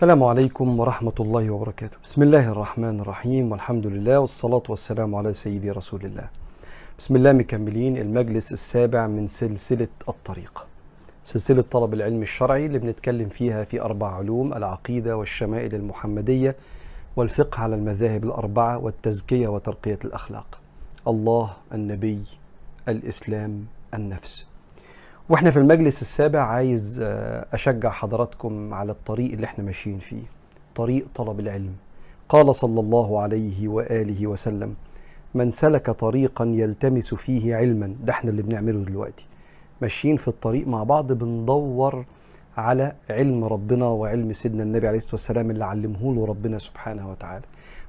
السلام عليكم ورحمة الله وبركاته. بسم الله الرحمن الرحيم. والحمد لله والصلاة والسلام على سيدي رسول الله. بسم الله مكملين. المجلس السابع من سلسلة الطريق. سلسلة طلب العلم الشرعي اللي بنتكلم فيها في أربع علوم العقيدة والشمائل المحمدية والفقه على المذاهب الأربعة والتزكية وترقية الأخلاق. الله النبي الإسلام النفس. وإحنا في المجلس السابع عايز آه، أشجع حضراتكم على الطريق اللي إحنا ماشيين فيه طريق طلب العلم. قال صلى الله عليه وآله وسلم من سلك طريقا يلتمس فيه علما ده إحنا اللي بنعمله دلوقتي. ماشيين في الطريق مع بعض بندور على علم ربنا وعلم سيدنا النبي عليه الصلاة والسلام اللي علمه له ربنا سبحانه وتعالى.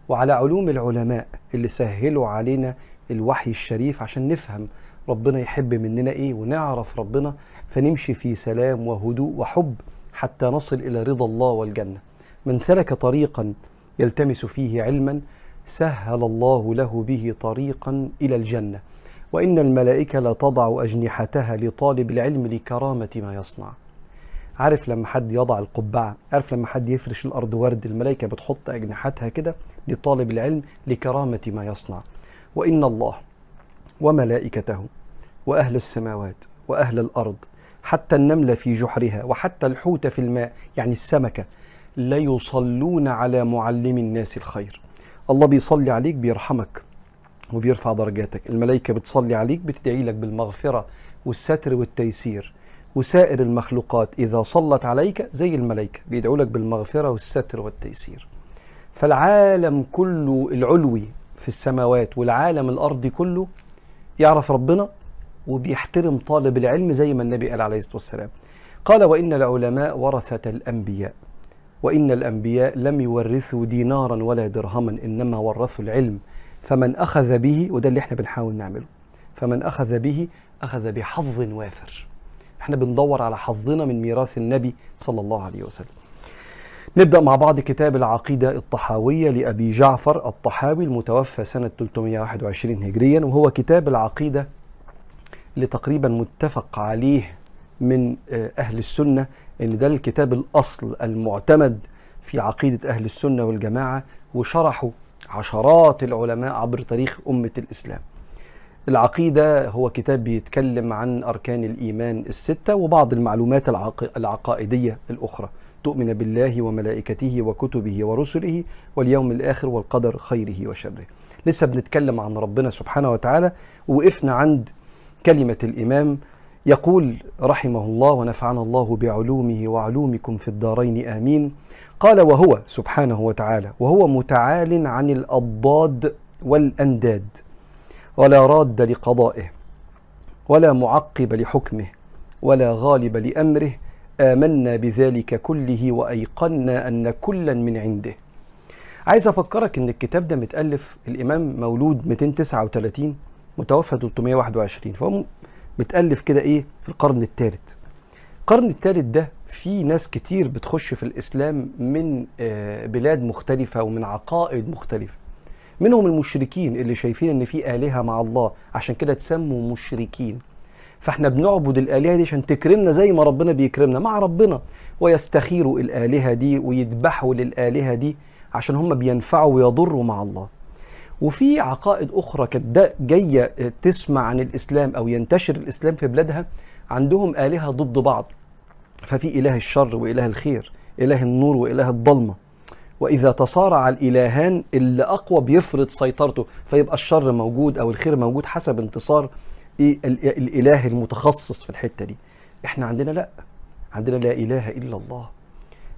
وعلى علوم العلماء اللي سهلوا علينا الوحي الشريف عشان نفهم ربنا يحب مننا إيه ونعرف ربنا فنمشي في سلام وهدوء وحب حتى نصل إلى رضا الله والجنة. من سلك طريقا يلتمس فيه علما سهل الله له به طريقا إلى الجنة. وإن الملائكة لتضع أجنحتها لطالب العلم لكرامة ما يصنع. عارف لما حد يضع القبعة؟ عارف لما حد يفرش الأرض ورد الملائكة بتحط أجنحتها كده لطالب العلم لكرامة ما يصنع. وإن الله وملائكته وأهل السماوات وأهل الأرض حتى النمله في جحرها وحتى الحوت في الماء يعني السمكة ليصلون على معلم الناس الخير. الله بيصلي عليك بيرحمك وبيرفع درجاتك. الملائكة بتصلي عليك بتدعي لك بالمغفرة والستر والتيسير وسائر المخلوقات. إذا صلت عليك زي الملائكة بيدعوا لك بالمغفرة والستر والتيسير. فالعالم كله العلوي في السماوات والعالم الأرضي كله يعرف ربنا وبيحترم طالب العلم زي ما النبي قال عليه الصلاة والسلام. قال وإن العلماء ورثة الأنبياء وإن الأنبياء لم يورثوا دينارا ولا درهما إنما ورثوا العلم. فمن أخذ به وده اللي إحنا بنحاول نعمله. فمن أخذ به أخذ بحظ وافر. إحنا بندور على حظنا من ميراث النبي صلى الله عليه وسلم. نبدأ مع بعض كتاب العقيدة الطحاوية لأبي جعفر الطحاوي المتوفى سنة 321 هجريا وهو كتاب العقيدة اللي تقريبا متفق عليه من آه، أهل السنة إن ده الكتاب الأصل المعتمد في عقيدة أهل السنة والجماعة وشرحه عشرات العلماء عبر تاريخ أمة الإسلام. العقيدة هو كتاب بيتكلم عن أركان الإيمان الستة وبعض المعلومات العق... العقائدية الأخرى. تؤمن بالله وملائكته وكتبه ورسله واليوم الآخر والقدر خيره وشره. لسه بنتكلم عن ربنا سبحانه وتعالى ووقفنا عند كلمة الإمام يقول رحمه الله ونفعنا الله بعلومه وعلومكم في الدارين آمين. قال وهو سبحانه وتعالى وهو متعال عن الأضداد والأنداد ولا راد لقضائه ولا معقب لحكمه ولا غالب لأمره آمنا بذلك كله وأيقنا أن كلا من عنده. عايز أفكرك إن الكتاب ده متألف الإمام مولود 239 متوفى 321 فهو متألف كده إيه؟ في القرن الثالث. القرن الثالث ده في ناس كتير بتخش في الإسلام من آه، بلاد مختلفة ومن عقائد مختلفة. منهم المشركين اللي شايفين إن في آلهة مع الله عشان كده تسموا مشركين. فاحنا بنعبد الآلهة دي عشان تكرمنا زي ما ربنا بيكرمنا مع ربنا. ويستخيروا الآلهة دي ويذبحوا للآلهة دي عشان هم بينفعوا ويضروا مع الله. وفي عقائد أخرى كانت ده جاية تسمع عن الإسلام أو ينتشر الإسلام في بلادها. عندهم آلهة ضد بعض. ففي إله الشر وإله الخير إله النور وإله الضلمة وإذا تصارع الإلهان اللي أقوى بيفرض سيطرته فيبقى الشر موجود أو الخير موجود حسب انتصار. إيه ال- الإله المتخصص في الحتة دي. إحنا عندنا لأ. عندنا لا إله إلا الله.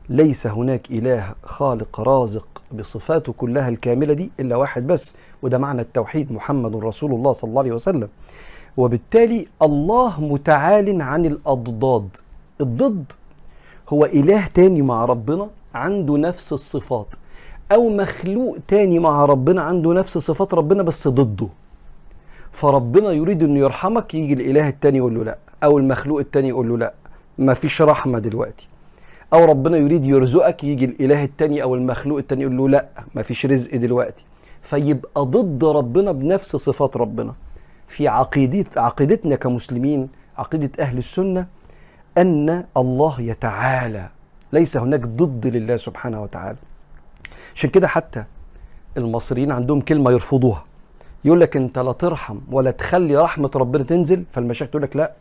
ليس هناك إله خالق رازق بصفاته كلها الكاملة دي إلا واحد بس وده معنى التوحيد محمد رسول الله صلى الله عليه وسلم. وبالتالي الله متعال عن الأضداد. الضد هو إله تاني مع ربنا عنده نفس الصفات أو مخلوق تاني مع ربنا عنده نفس صفات ربنا بس ضده. فربنا يريد إنه يرحمك يجي الإله التاني يقول له لا أو المخلوق التاني يقول له لا ما فيش رحمة دلوقتي. أو ربنا يريد يرزقك يجي الإله التاني أو المخلوق التاني يقول له لا ما فيش رزق دلوقتي. فيبقى ضد ربنا بنفس صفات ربنا. في عقيدة عقيدتنا كمسلمين عقيدة أهل السنة أن الله يتعالى. ليس هناك ضد لله سبحانه وتعالى. عشان كده حتى المصريين عندهم كلمة يرفضوها. يقول لك انت لا ترحم ولا تخلي رحمة ربنا تنزل. فالمشايخ تقول لك لا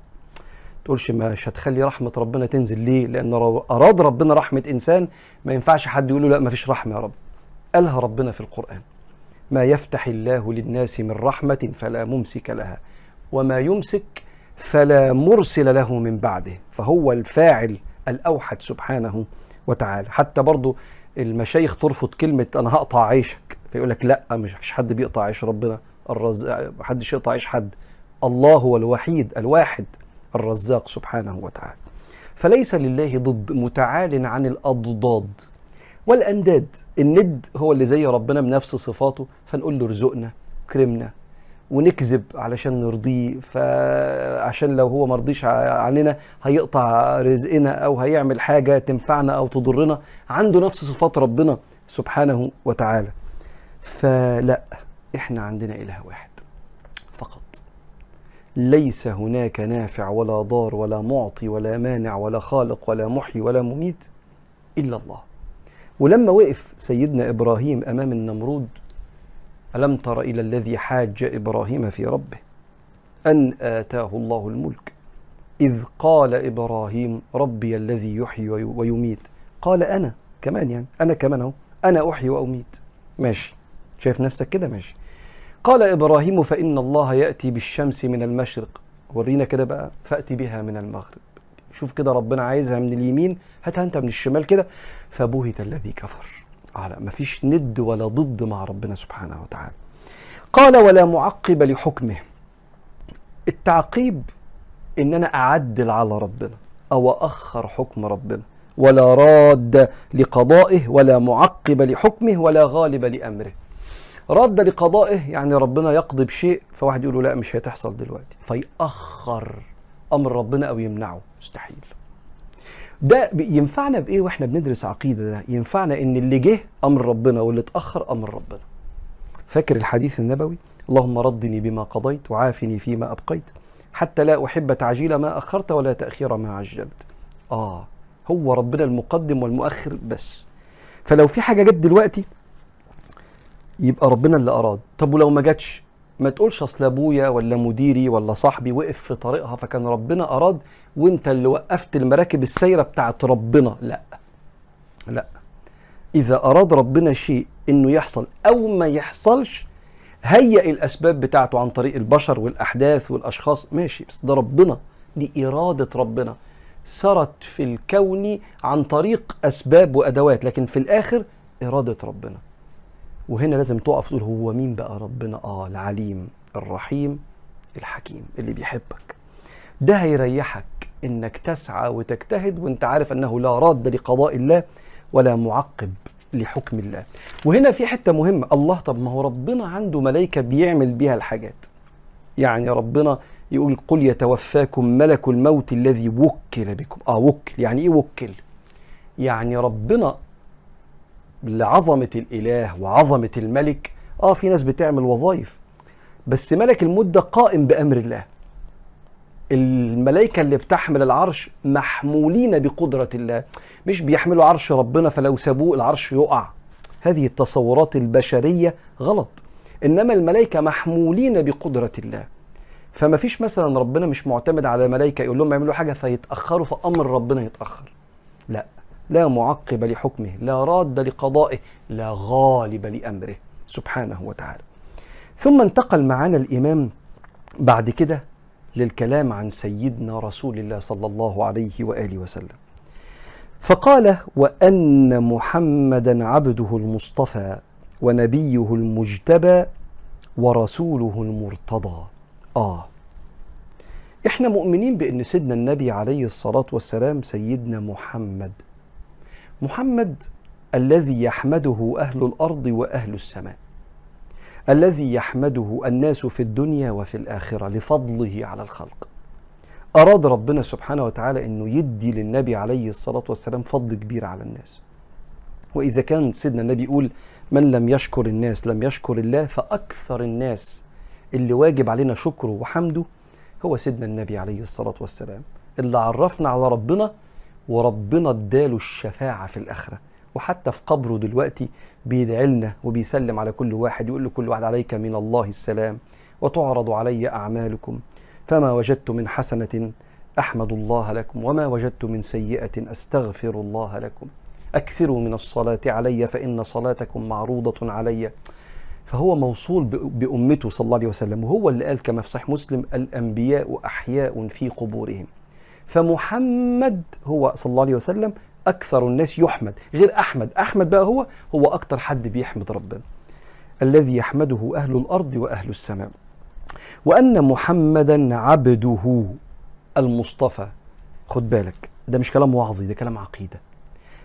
تقولش مش هتخلي رحمة ربنا تنزل. ليه؟ لأن أراد ربنا رحمة إنسان ما ينفعش حد يقول له لا ما فيش رحمة يا رب. قالها ربنا في القرآن ما يفتح الله للناس من رحمة فلا ممسك لها وما يمسك فلا مرسل له من بعده. فهو الفاعل الأوحد سبحانه وتعالى. حتى برضو المشايخ ترفض كلمة أنا هقطع عيشك فيقول لك لا مش فيش حد بيقطع عيش ربنا. الرزاق محدش يقطع عيش حد. الله هو الوحيد الواحد الرزاق سبحانه وتعالى. فليس لله ضد متعال عن الأضداد والأنداد. الند هو اللي زي ربنا بنفس صفاته فنقول له ارزقنا كرمنا ونكذب علشان نرضيه. فعشان لو هو مرضيش عننا هيقطع رزقنا أو هيعمل حاجة تنفعنا أو تضرنا. عنده نفس صفات ربنا سبحانه وتعالى. فلا. إحنا عندنا إله واحد فقط. ليس هناك نافع ولا ضار ولا معطي ولا مانع ولا خالق ولا محيي ولا مميت إلا الله. ولما وقف سيدنا إبراهيم أمام النمرود ألم تر إلى الذي حاج إبراهيم في ربه؟ أن آتاه الله الملك. إذ قال إبراهيم ربي الذي يحيي ويميت. قال أنا كمان يعني أنا كمان أهو أنا أحيي وأميت. ماشي. شايف نفسك كده؟ ماشي. قال إبراهيم فإن الله يأتي بالشمس من المشرق. ورينا كده بقى فأتي بها من المغرب. شوف كده ربنا عايزها من اليمين هاتها أنت من الشمال كده. فبهت الذي كفر. آه لا مفيش ند ولا ضد مع ربنا سبحانه وتعالى. قال ولا معقب لحكمه. التعقيب إن أنا أعدل على ربنا أو اخر حكم ربنا. ولا راد لقضائه ولا معقب لحكمه ولا غالب لأمره. رد لقضائه يعني ربنا يقضي بشيء فواحد يقول له لا مش هتحصل دلوقتي. فيأخر أمر ربنا أو يمنعه. مستحيل. ده ينفعنا بإيه وإحنا بندرس عقيدة ده؟ ينفعنا إن اللي جه أمر ربنا واللي اتأخر أمر ربنا. فاكر الحديث النبوي؟ اللهم ردني بما قضيت وعافني فيما أبقيت حتى لا أحب تعجيل ما أخرت ولا تأخير ما عجلت. آه هو ربنا المقدم والمؤخر بس. فلو في حاجة جت دلوقتي يبقى ربنا اللي أراد. طب ولو ما جاتش؟ ما تقولش أصل أبويا ولا مديري ولا صاحبي وقف في طريقها فكان ربنا أراد وأنت اللي وقفت المراكب السايرة بتاعت ربنا. لا. لا. إذا أراد ربنا شيء إنه يحصل أو ما يحصلش هيئ الأسباب بتاعته عن طريق البشر والأحداث والأشخاص. ماشي. بس ده ربنا. دي إرادة ربنا. سرت في الكون عن طريق أسباب وأدوات. لكن في الآخر إرادة ربنا. وهنا لازم تقف تقول هو مين بقى ربنا؟ آه العليم الرحيم الحكيم اللي بيحبك. ده هيريحك إنك تسعى وتجتهد وأنت عارف أنه لا راد لقضاء الله ولا معقب لحكم الله. وهنا في حتة مهمة. الله طب ما هو ربنا عنده ملائكة بيعمل بيها الحاجات. يعني ربنا يقول قل يتوفاكم ملك الموت الذي وكل بكم. آه وكل. يعني إيه وكل؟ يعني ربنا لعظمة الإله وعظمة الملك. آه في ناس بتعمل وظائف بس ملك الموت ده قائم بأمر الله. الملائكة اللي بتحمل العرش محمولين بقدرة الله. مش بيحملوا عرش ربنا فلو سابوه العرش يقع. هذه التصورات البشرية غلط. إنما الملائكة محمولين بقدرة الله. فما فيش مثلا ربنا مش معتمد على الملائكة يقول لهم يعملوا حاجة فيتأخروا فأمر ربنا يتأخر. لا. لا معقب لحكمه لا راد لقضائه لا غالب لأمره سبحانه وتعالى. ثم انتقل معنا الإمام بعد كده للكلام عن سيدنا رسول الله صلى الله عليه وآله وسلم. فقال وأن محمدا عبده المصطفى ونبيه المجتبى ورسوله المرتضى. آه. إحنا مؤمنين بأن سيدنا النبي عليه الصلاة والسلام سيدنا محمد. محمد الذي يحمده أهل الأرض وأهل السماء الذي يحمده الناس في الدنيا وفي الآخرة لفضله على الخلق. أراد ربنا سبحانه وتعالى إنه يدي للنبي عليه الصلاة والسلام فضل كبير على الناس. وإذا كان سيدنا النبي يقول من لم يشكر الناس لم يشكر الله فأكثر الناس اللي واجب علينا شكره وحمده هو سيدنا النبي عليه الصلاة والسلام اللي عرفنا على ربنا وربنا اداله الشفاعة في الآخرة. وحتى في قبره دلوقتي بيدعي لنا وبيسلم على كل واحد يقول لكل واحد عليك من الله السلام وتعرض علي أعمالكم. فما وجدت من حسنة أحمد الله لكم وما وجدت من سيئة أستغفر الله لكم. أكثروا من الصلاة علي فإن صلاتكم معروضة علي. فهو موصول بأمته صلى الله عليه وسلم وهو اللي قال كما في صحيح مسلم الأنبياء أحياء في قبورهم. فمحمد هو صلى الله عليه وسلم أكثر الناس يحمد غير أحمد أحمد بقى هو هو أكثر حد بيحمد ربنا الذي يحمده أهل الأرض وأهل السماء. وأن محمدا عبده المصطفى خد بالك ده مش كلام وعظي ده كلام عقيدة.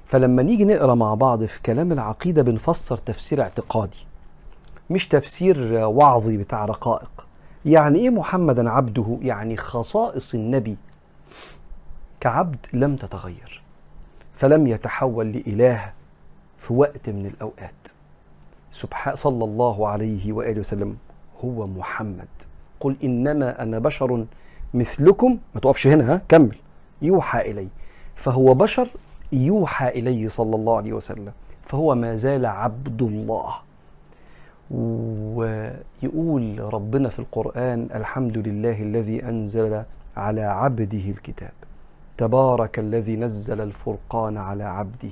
فلما نيجي نقرأ مع بعض في كلام العقيدة بنفسر تفسير اعتقادي مش تفسير وعظي بتاع رقائق. يعني إيه محمدا عبده؟ يعني خصائص النبي كعبد لم تتغير فلم يتحول لإله في وقت من الأوقات. سبحان صلى الله عليه وآله وسلم هو محمد. قل إنما أنا بشر مثلكم ما تقفش هنا ها كمل. يوحى إلي. فهو بشر يوحى إليه صلى الله عليه وسلم. فهو ما زال عبد الله. ويقول ربنا في القرآن الحمد لله الذي أنزل على عبده الكتاب. تبارك الذي نزل الفرقان على عبده.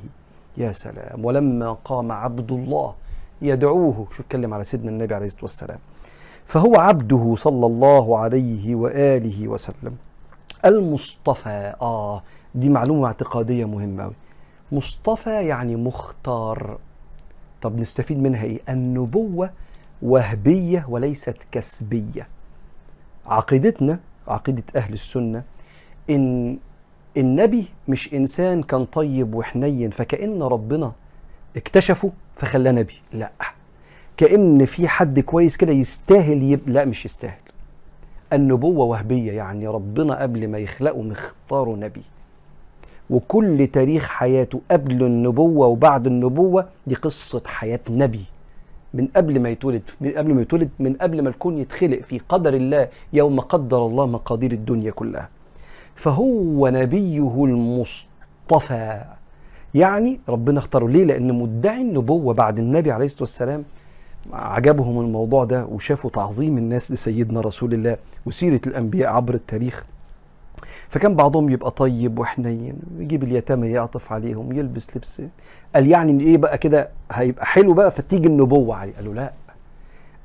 يا سلام. ولما قام عبد الله يدعوه شوف اتكلم على سيدنا النبي عليه الصلاة والسلام. فهو عبده صلى الله عليه وآله وسلم. المصطفى آه دي معلومة اعتقادية مهمة مصطفى يعني مختار. طب نستفيد منها إيه؟ النبوة وهبية وليست كسبية. عقيدتنا عقيدة أهل السنة إن النبي مش إنسان كان طيب وحنين فكأن ربنا اكتشفه فخلاه نبي. لا. كأن في حد كويس كده يستاهل يب... لا مش يستاهل. النبوة وهبية يعني ربنا قبل ما يخلقه مختاره نبي. وكل تاريخ حياته قبل النبوة وبعد النبوة دي قصة حياة نبي. من قبل ما يتولد من قبل ما يتولد من قبل ما الكون يتخلق في قدر الله يوم قدر الله مقادير الدنيا كلها. فهو نبيه المصطفى. يعني ربنا اختاره ليه؟ لأن مدعي النبوة بعد النبي عليه الصلاة والسلام عجبهم الموضوع ده وشافوا تعظيم الناس لسيدنا رسول الله وسيرة الأنبياء عبر التاريخ. فكان بعضهم يبقى طيب وحنين يجيب اليتامى يعطف عليهم يلبس لبس. قال يعني إيه بقى كده؟ هيبقى حلو بقى فتيجي النبوة عليه. قالوا لا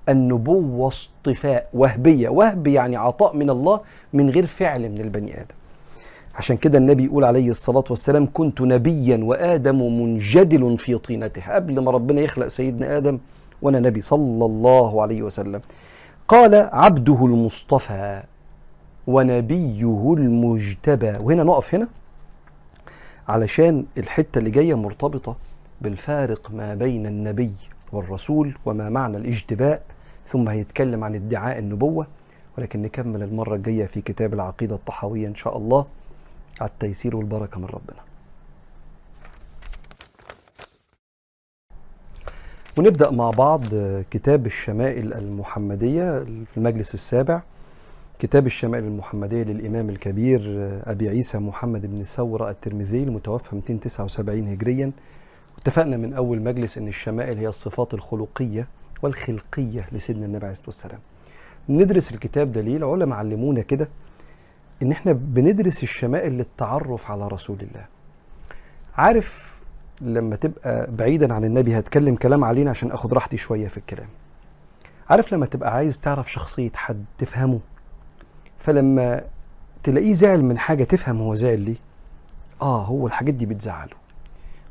النبوة اصطفاء وهبية. وهب يعني عطاء من الله من غير فعل من البني آدم. عشان كده النبي يقول عليه الصلاة والسلام كنت نبيا وآدم منجدل في طينته قبل ما ربنا يخلق سيدنا آدم وأنا نبي صلى الله عليه وسلم. قال عبده المصطفى ونبيه المجتبى. وهنا نقف هنا علشان الحتة اللي جاية مرتبطة بالفارق ما بين النبي والرسول وما معنى الاجتباء ثم هيتكلم عن ادعاء النبوة ولكن نكمل المرة الجاية في كتاب العقيدة الطحاوية إن شاء الله. على التيسير والبركة من ربنا. ونبدأ مع بعض كتاب الشمائل المحمدية في المجلس السابع. كتاب الشمائل المحمدية للإمام الكبير أبي عيسى محمد بن ثورة الترمذي المتوفى 279 هجريا. اتفقنا من أول مجلس أن الشمائل هي الصفات الخلقية والخلقية لسيدنا النبي عليه الصلاة والسلام. ندرس الكتاب ده ليه العلماء علمونا كده إن إحنا بندرس الشمائل للتعرف على رسول الله. عارف لما تبقى بعيدا عن النبي هتكلم كلام علينا عشان آخد راحتي شوية في الكلام. عارف لما تبقى عايز تعرف شخصية حد تفهمه؟ فلما تلاقيه زعل من حاجة تفهم هو زعل ليه؟ آه هو الحاجات دي بتزعله.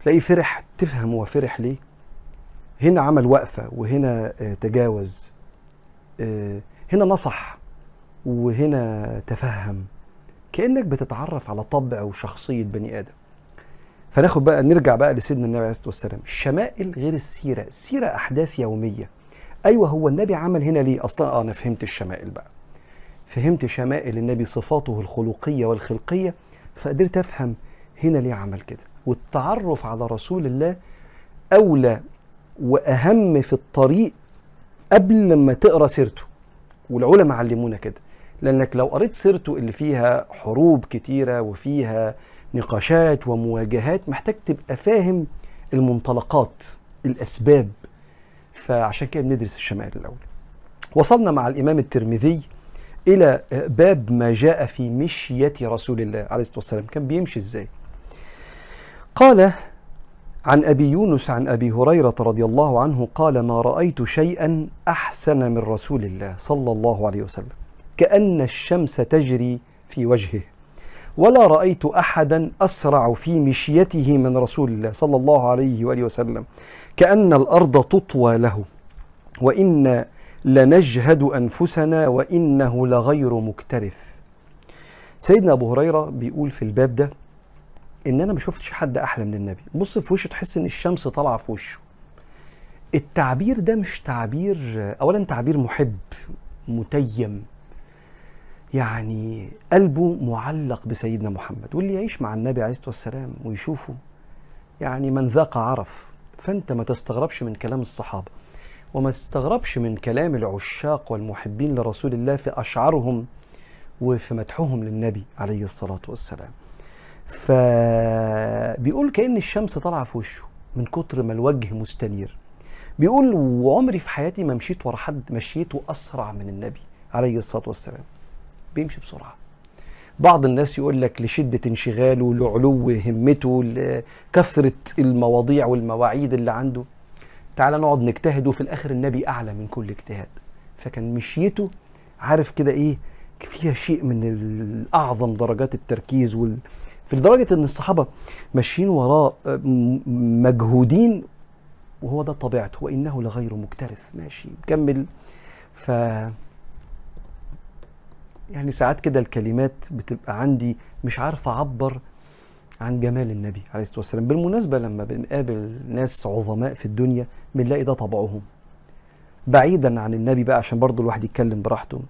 تلاقيه فرح تفهم هو فرح ليه؟ هنا عمل وقفة وهنا آه تجاوز آه هنا نصح وهنا تفهم. كأنك بتتعرف على طبع وشخصية بني آدم. فناخد بقى نرجع بقى لسيدنا النبي عليه الصلاة والسلام. الشمائل غير السيرة السيره أحداث يومية. أيوه هو النبي عمل هنا ليه؟ أصلا آه أنا فهمت الشمائل بقى. فهمت شمائل النبي صفاته الخلقية والخلقية فقدرت أفهم هنا ليه عمل كده. والتعرف على رسول الله أولى وأهم في الطريق قبل لما تقرأ سيرته. والعلماء علمونا كده. لأنك لو قريت سيرته اللي فيها حروب كتيرة وفيها نقاشات ومواجهات محتاج تبقى فاهم المنطلقات الأسباب. فعشان كده بندرس الشمائل الأول. وصلنا مع الإمام الترمذي إلى باب ما جاء في مشية رسول الله عليه الصلاة والسلام. كان بيمشي إزاي؟ قال عن أبي يونس عن أبي هريرة رضي الله عنه قال ما رأيت شيئا أحسن من رسول الله صلى الله عليه وسلم. كأن الشمس تجري في وجهه. ولا رأيت أحدا أسرع في مشيته من رسول الله صلى الله عليه وآله وسلم. كأن الأرض تطوى له. وإن لنجهد أنفسنا وإنه لغير مكترث. سيدنا أبو هريرة بيقول في الباب ده إن أنا ما شفتش حد أحلى من النبي. بص في وشه تحس إن الشمس طالعة في وشه. التعبير ده مش تعبير اولا تعبير محب متيم. يعني قلبه معلق بسيدنا محمد واللي يعيش مع النبي عليه الصلاة والسلام ويشوفه يعني من ذاق عرف فأنت ما تستغربش من كلام الصحابة وما تستغربش من كلام العشاق والمحبين لرسول الله في أشعارهم وفي مدحهم للنبي عليه الصلاة والسلام. فبيقول كأن الشمس طالعة في وشه من كتر ما الوجه مستنير. بيقول وعمري في حياتي ما مشيت ورا حد مشيته أسرع من النبي عليه الصلاة والسلام. بيمشي بسرعة. بعض الناس يقول لك لشدة انشغاله لعلو همته لكثرة المواضيع والمواعيد اللي عنده. تعال نقعد نجتهد وفي الآخر النبي أعلى من كل اجتهاد. فكان مشيته عارف كده إيه؟ فيها شيء من أعظم درجات التركيز وال في لدرجة إن الصحابة ماشيين وراه مجهودين وهو ده طبيعته وإنه لغير مكترث. ماشي مكمل. ف يعني ساعات كده الكلمات بتبقى عندي مش عارف أعبر عن جمال النبي عليه الصلاة والسلام. بالمناسبة لما بنقابل ناس عظماء في الدنيا بنلاقي ده طبعهم. بعيدا عن النبي بقى عشان برضو الواحد يتكلم براحته.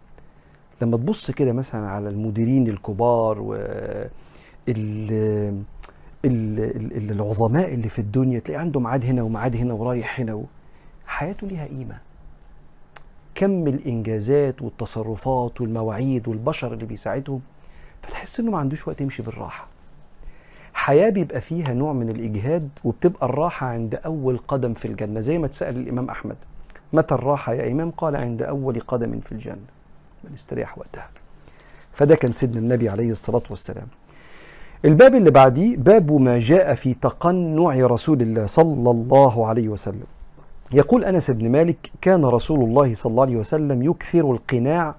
لما تبص كده مثلا على المديرين الكبار و ال ال العظماء اللي في الدنيا تلاقي عنده ميعاد هنا وميعاد هنا ورايح هنا. حياته ليها قيمة. كم الإنجازات والتصرفات والمواعيد والبشر اللي بيساعدهم فتحس إنه ما عندوش وقت يمشي بالراحة. حياة بيبقى فيها نوع من الإجهاد وبتبقى الراحة عند أول قدم في الجنة زي ما تسال الإمام أحمد. متى الراحة يا إمام؟ قال عند أول قدم في الجنة. بنستريح وقتها. فده كان سيدنا النبي عليه الصلاة والسلام. الباب اللي بعديه باب ما جاء في تقنع رسول الله صلى الله عليه وسلم. يقول أنس بن مالك كان رسول الله صلى الله عليه وسلم يكثر القناع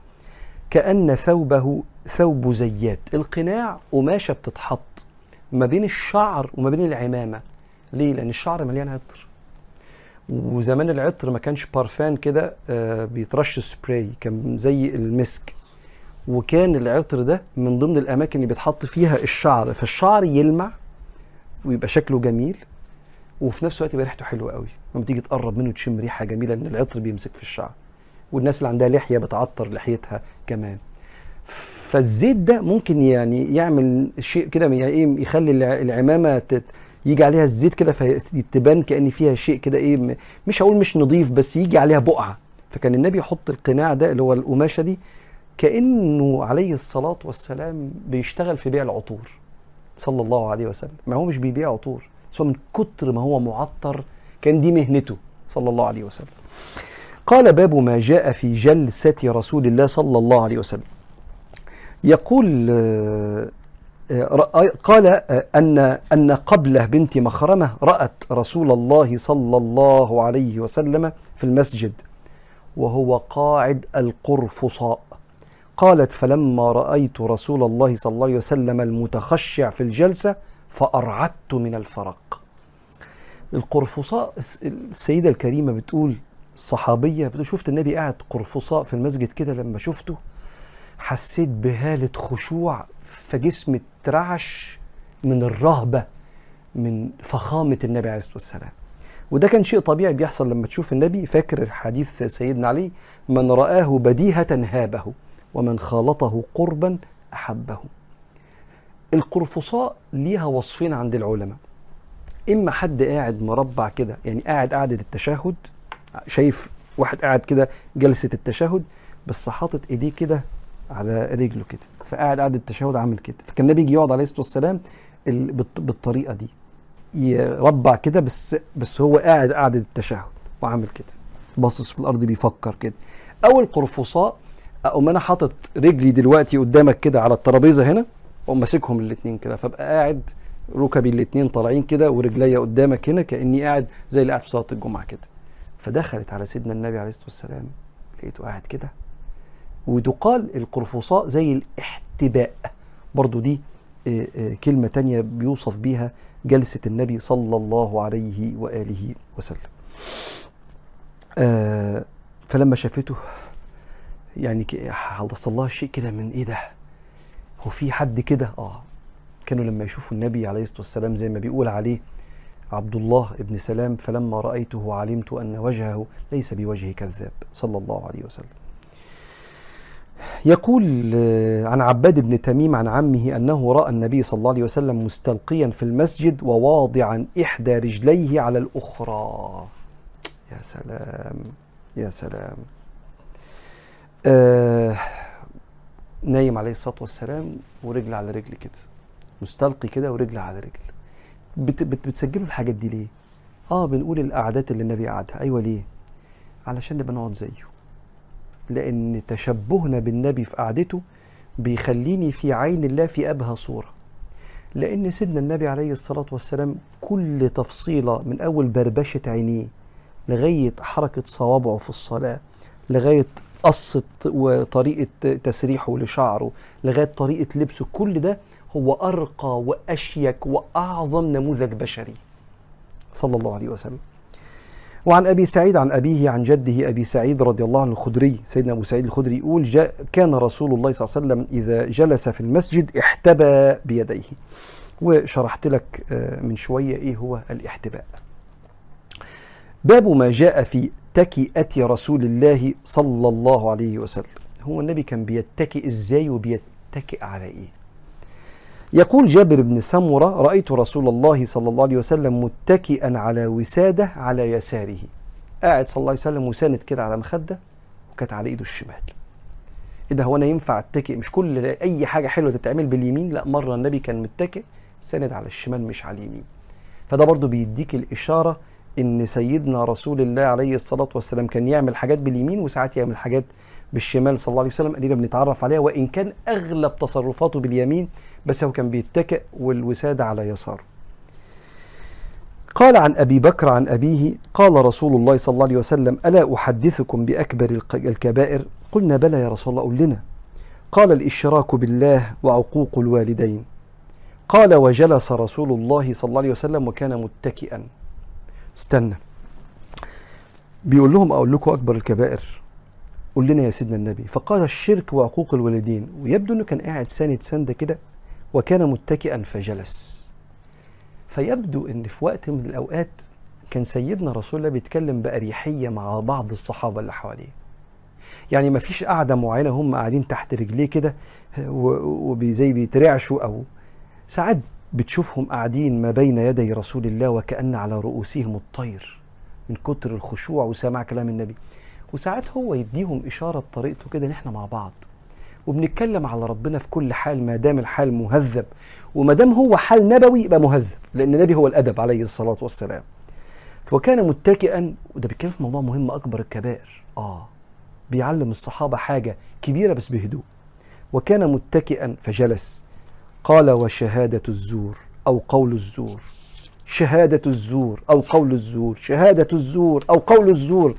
كأن ثوبه ثوب زيات. القناع قماشة بتتحط ما بين الشعر وما بين العمامة. ليه؟ لأن الشعر مليان عطر. وزمان العطر ما كانش بارفان كده آه بيترش سبراي كان زي المسك. وكان العطر ده من ضمن الأماكن اللي بيتحط فيها الشعر. فالشعر يلمع ويبقى شكله جميل. وفي نفس الوقت يبقى ريحته حلوة قوي. لما تيجي تقرب منه تشم ريحة جميلة إن العطر بيمسك في الشعر. والناس اللي عندها لحية بتعطر لحيتها كمان. فالزيت ده ممكن يعني يعمل شيء كده يعني إيه يخلي العمامة يجي عليها الزيت كده فتبان كأن فيها شيء كده إيه مش هقول مش نظيف بس يجي عليها بقعة. فكان النبي يحط القناع ده اللي هو القماشة دي كأنه عليه الصلاة والسلام بيشتغل في بيع العطور. صلى الله عليه وسلم. ما هو مش بيبيع عطور. بس من كتر ما هو معطر كان دي مهنته صلى الله عليه وسلم. قال باب ما جاء في جلسة رسول الله صلى الله عليه وسلم. يقول قال أن أن قبله بنت مخرمة رأت رسول الله صلى الله عليه وسلم في المسجد وهو قاعد القرفصاء. قالت فلما رأيت رسول الله صلى الله عليه وسلم المتخشع في الجلسة فأرعدت من الفرق. القرفصاء السيدة الكريمة بتقول الصحابية بتقول شفت النبي قاعد قرفصاء في المسجد كده لما شفته؟ حسيت بهالة خشوع فجسمي اترعش من الرهبة من فخامة النبي عليه الصلاة والسلام. وده كان شيء طبيعي بيحصل لما تشوف النبي. فاكر حديث سيدنا علي؟ من رآه بديهة هابه ومن خالطه قربا أحبه. القرفصاء ليها وصفين عند العلماء. إما حد قاعد مربع كده يعني قاعد قعدة التشهد شايف واحد قاعد كده جلسة التشهد بس حاطط إيديه كده على رجله كده فقاعد قعدة التشهد عامل كده. فكان النبي يجي يقعد عليه الصلاة والسلام ال- بالط- بالطريقة دي يربع كده بس بس هو قاعد قاعدة التشهد وعامل كده. باصص في الأرض بيفكر كده. أو القرفصاء أقوم أنا حاطط رجلي دلوقتي قدامك كده على الترابيزة هنا واقوم ماسكهم الاثنين كده. فابقى قاعد ركبي الاثنين طالعين كده ورجليا قدامك هنا كأني قاعد زي اللي قاعد في صلاه الجمعة كده. فدخلت على سيدنا النبي عليه الصلاة والسلام لقيته قاعد كده. وتقال القرفصاء زي الاحتباء. برضو دي آه، آه، كلمة تانية بيوصف بيها جلسة النبي صلى الله عليه وآله وسلم. آه، فلما شافته يعني حصل لها شيء كده من إيه ده؟ هو في حد كده آه كانوا لما يشوفوا النبي عليه الصلاة والسلام زي ما بيقول عليه عبد الله ابن سلام فلما رأيته علمت أن وجهه ليس بوجه كذاب صلى الله عليه وسلم. يقول آه، عن عباد بن تميم عن عمه أنه رأى النبي صلى الله عليه وسلم مستلقيا في المسجد وواضعا إحدى رجليه على الأخرى. يا سلام يا سلام. آه نايم عليه الصلاة والسلام ورجل على رجل كده مستلقي كده ورجل على رجل بت بت بتسجلوا الحاجات دي ليه؟ آه بنقول القعدات اللي النبي قعدها أيوه ليه؟ علشان نبقى نقعد زيه لأن تشبهنا بالنبي في قعدته بيخليني في عين الله في أبهى صورة لأن سيدنا النبي عليه الصلاة والسلام كل تفصيلة من أول بربشة عينيه لغاية حركة صوابعه في الصلاة لغاية قصة وطريقة تسريحه لشعره لغاية طريقة لبسه كل ده هو أرقى وأشيك وأعظم نموذج بشري. صلى الله عليه وسلم. وعن أبي سعيد عن أبيه عن جده أبي سعيد رضي الله عنه الخدري. سيدنا أبو سعيد الخدري يقول جاء كان رسول الله صلى الله عليه وسلم إذا جلس في المسجد احتبى بيديه. وشرحت لك آه، من شوية إيه هو الاحتباء. باب ما جاء في تكئة رسول الله صلى الله عليه وسلم. هو النبي كان بيتكئ إزاي وبيتكئ على إيه؟ يقول جابر بن سمرة رأيت رسول الله صلى الله عليه وسلم متكئا على وسادة على يساره. قاعد صلى الله عليه وسلم وساند كده على مخدة وكانت على إيده الشمال. إيه ده هو أنا ينفع أتكئ؟ مش كل أي حاجة حلوة تتعمل باليمين؟ لا مرة النبي كان متكئ ساند على الشمال مش على اليمين. فده برضو بيديك الإشارة إن سيدنا رسول الله عليه الصلاة والسلام كان يعمل حاجات باليمين وساعات يعمل حاجات بالشمال صلى الله عليه وسلم أدينا بنتعرف عليها وإن كان أغلب تصرفاته باليمين بس هو كان بيتكئ والوسادة على يساره. قال عن أبي بكر عن أبيه قال رسول الله صلى الله عليه وسلم ألا أحدثكم بأكبر الق- الكبائر؟ قلنا بلى يا رسول الله قل لنا. قال الإشراك بالله وعقوق الوالدين. قال وجلس رسول الله صلى الله عليه وسلم وكان متكئا. استنى. بيقول لهم أقول لكم أكبر الكبائر قول لنا يا سيدنا النبي. فقال الشرك وعقوق الوالدين ويبدو إنه كان قاعد ساند سنده كده وكان متكئا فجلس. فيبدو إن في وقت من الأوقات كان سيدنا رسول الله بيتكلم بأريحية مع بعض الصحابة اللي حواليه. يعني ما فيش قعدة معينة هم قاعدين تحت رجليه كده وزي بيترعشوا أو ساعات بتشوفهم قاعدين ما بين يدي رسول الله وكأن على رؤوسهم الطير من كتر الخشوع وسماع كلام النبي. وساعات هو يديهم إشارة بطريقته كده إن إحنا مع بعض. وبنتكلم على ربنا في كل حال ما دام الحال مهذب. وما دام هو حال نبوي يبقى مهذب لأن النبي هو الأدب عليه الصلاة والسلام. وكان متكئا وده بيتكلم في موضوع مهم أكبر الكبائر. آه بيعلم الصحابة حاجة كبيرة بس بهدوء. وكان متكئا فجلس. قال وشهادة الزور أو قول الزور. شهادة الزور أو قول الزور. شهادة الزور أو قول الزور.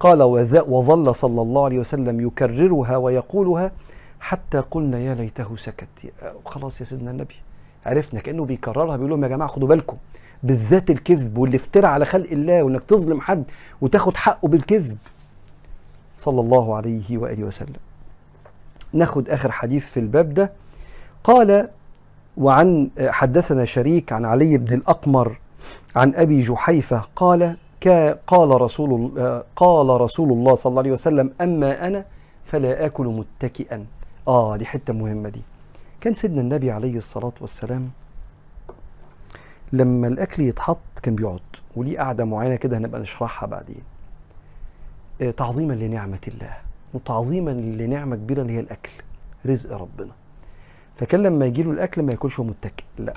قال وظل صلى الله عليه وسلم يكررها ويقولها حتى قلنا يا ليته سكت. خلاص يا سيدنا النبي عرفنا كأنه بيكررها بيقول لهم يا جماعة خدوا بالكم. بالذات الكذب والافتراء على خلق الله وإنك تظلم حد وتاخد حقه بالكذب. صلى الله عليه وآله وسلم. ناخد آخر حديث في الباب ده. قال وعن حدثنا شريك عن علي بن الأقمر عن أبي جحيفة قال قال رسول قال رسول الله صلى الله عليه وسلم أما أنا فلا آكل متكئا. آه دي حتة مهمة دي. كان سيدنا النبي عليه الصلاة والسلام لما الأكل يتحط كان بيقعد وليه قعدة معينة كده هنبقى نشرحها بعدين. آه، تعظيما لنعمة الله وتعظيما لنعمة كبيرة اللي هي الأكل رزق ربنا. فكان لما يجي له الأكل ما ياكلش متكئ. لا.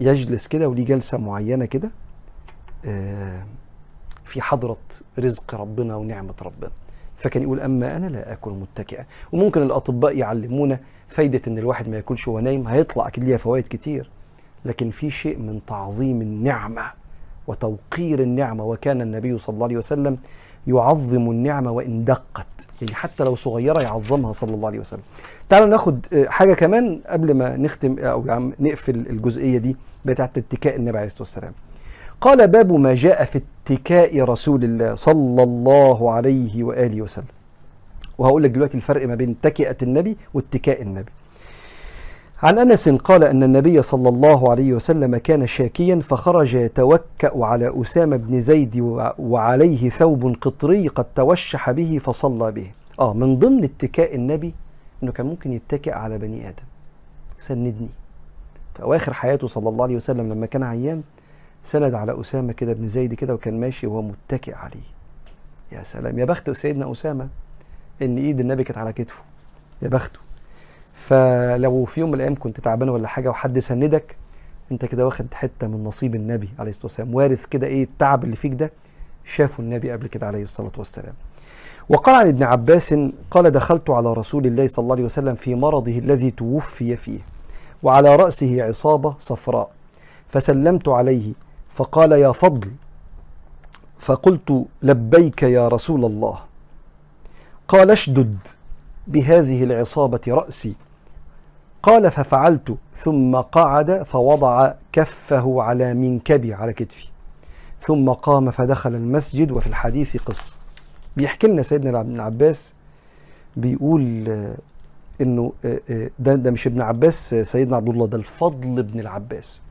يجلس كده وليه جلسة معينة كده آه، في حضرة رزق ربنا ونعمة ربنا. فكان يقول أما أنا لا أكل متكئا. وممكن الأطباء يعلمونا فايدة إن الواحد ما ياكلش وهو نايم هيطلع أكيد ليها فوائد كتير. لكن في شيء من تعظيم النعمة وتوقير النعمة وكان النبي صلى الله عليه وسلم يعظم النعمة وإن دقت. يعني حتى لو صغيرة يعظمها صلى الله عليه وسلم. تعالوا ناخد آه، حاجة كمان قبل ما نختم أو نقفل الجزئية دي بتاعت اتكاء النبي عليه الصلاة والسلام. قال باب ما جاء في اتكاء رسول الله صلى الله عليه وآله وسلم. وهقول لك دلوقتي الفرق ما بين تكئه النبي واتكاء النبي. عن أنس قال أن النبي صلى الله عليه وسلم كان شاكيا فخرج يتوكأ على أسامة بن زيد وعليه ثوب قطري قد توشح به فصلى به. آه من ضمن اتكاء النبي إنه كان ممكن يتكئ على بني آدم. سندني. في اواخر حياته صلى الله عليه وسلم لما كان عيان سند على أسامة كده بن زيد كده وكان ماشي وهو متكئ عليه. يا سلام. يا بخت سيدنا أسامة إن إيد النبي كانت على كتفه. يا بخته. فلو في يوم من الأيام كنت تعبان ولا حاجة وحد سندك أنت كده واخد حتة من نصيب النبي عليه الصلاة والسلام. وارث كده إيه التعب اللي فيك ده شافه النبي قبل كده عليه الصلاة والسلام. وقال عن ابن عباس قال دخلت على رسول الله صلى الله عليه وسلم في مرضه الذي توفي فيه وعلى رأسه عصابة صفراء. فسلمت عليه فقال يا فضل فقلت لبيك يا رسول الله. قال اشدد. بهذه العصابة رأسي. قال ففعلت ثم قعد فوضع كفه على منكبي على كتفي. ثم قام فدخل المسجد وفي الحديث قصة. بيحكي لنا سيدنا ابن عباس بيقول آه، إنه آه، آه، ده, ده مش ابن عباس سيدنا عبد الله ده الفضل بن العباس.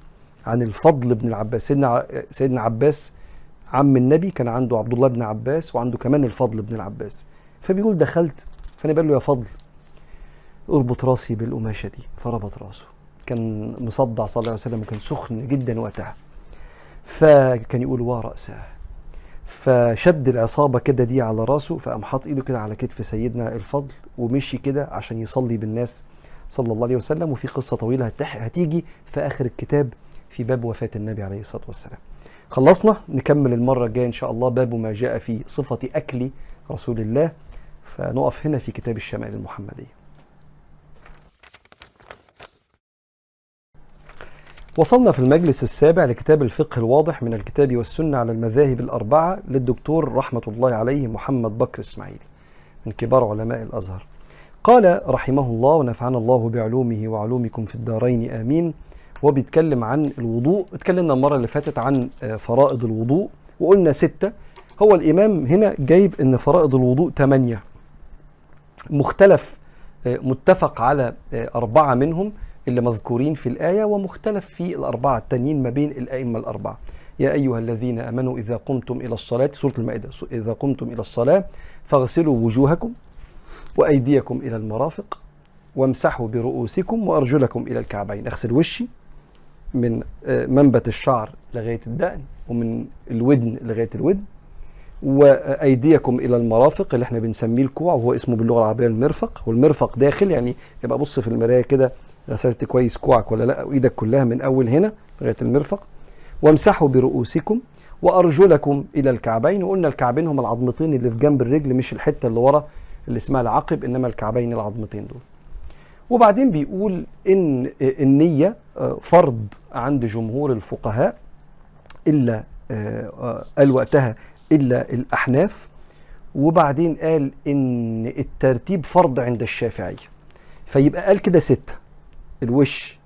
عن الفضل بن العباس. سيدنا سيدنا عباس عم النبي كان عنده عبد الله بن عباس وعنده كمان الفضل بن العباس. فبيقول دخلت فأنا بقول له يا فضل أربط راسي بالقماشة دي. فربط راسه. كان مصدع صلى الله عليه وسلم وكان سخن جدا وقتها. فكان يقول ورأسه فشد العصابة كده دي على راسه فقام حاط إيده كده على كتف سيدنا الفضل ومشي كده عشان يصلي بالناس صلى الله عليه وسلم. وفي قصة طويلة هتيجي في آخر الكتاب في باب وفاة النبي عليه الصلاة والسلام. خلصنا نكمل المرة الجاية إن شاء الله باب ما جاء في صفة أكل رسول الله. فنقف هنا في كتاب الشمائل المحمدية. وصلنا في المجلس السابع لكتاب الفقه الواضح من الكتاب والسنة على المذاهب الأربعة للدكتور رحمة الله عليه محمد بكر إسماعيل من كبار علماء الأزهر. قال رحمه الله ونفعنا الله بعلومه وعلومكم في الدارين آمين. وبيتكلم عن الوضوء. اتكلمنا المرة اللي فاتت عن فرائض الوضوء. وقلنا ستة. هو الإمام هنا جايب أن فرائض الوضوء ثمانية مختلف آه، متفق على آه، أربعة منهم اللي مذكورين في الآية ومختلف في الأربعة التانيين ما بين الأئمة الأربعة. يا أيها الذين آمنوا إذا قمتم إلى الصلاة سورة المائدة إذا قمتم إلى الصلاة فاغسلوا وجوهكم وأيديكم إلى المرافق وامسحوا برؤوسكم وأرجلكم إلى الكعبين. أغسل وشي من آه، منبت الشعر لغاية الدقن ومن الودن لغاية الودن. وأيديكم إلى المرافق اللي إحنا بنسميه الكوع وهو اسمه باللغة العربية المرفق. والمرفق داخل يعني يبقى بص في المراية كده غسلت كويس كوعك ولا لأ؟ وإيدك كلها من أول هنا لغاية المرفق. وامسحوا برؤوسكم وأرجلكم إلى الكعبين. وقلنا الكعبين هم العظمتين اللي في جنب الرجل مش الحتة اللي ورا اللي اسمها العقب إنما الكعبين العظمتين دول. وبعدين بيقول إن النية آه، فرض عند جمهور الفقهاء إلا آه، آه، قال وقتها إلا الأحناف. وبعدين قال إن الترتيب فرض عند الشافعية فيبقى قال كده ستة الوش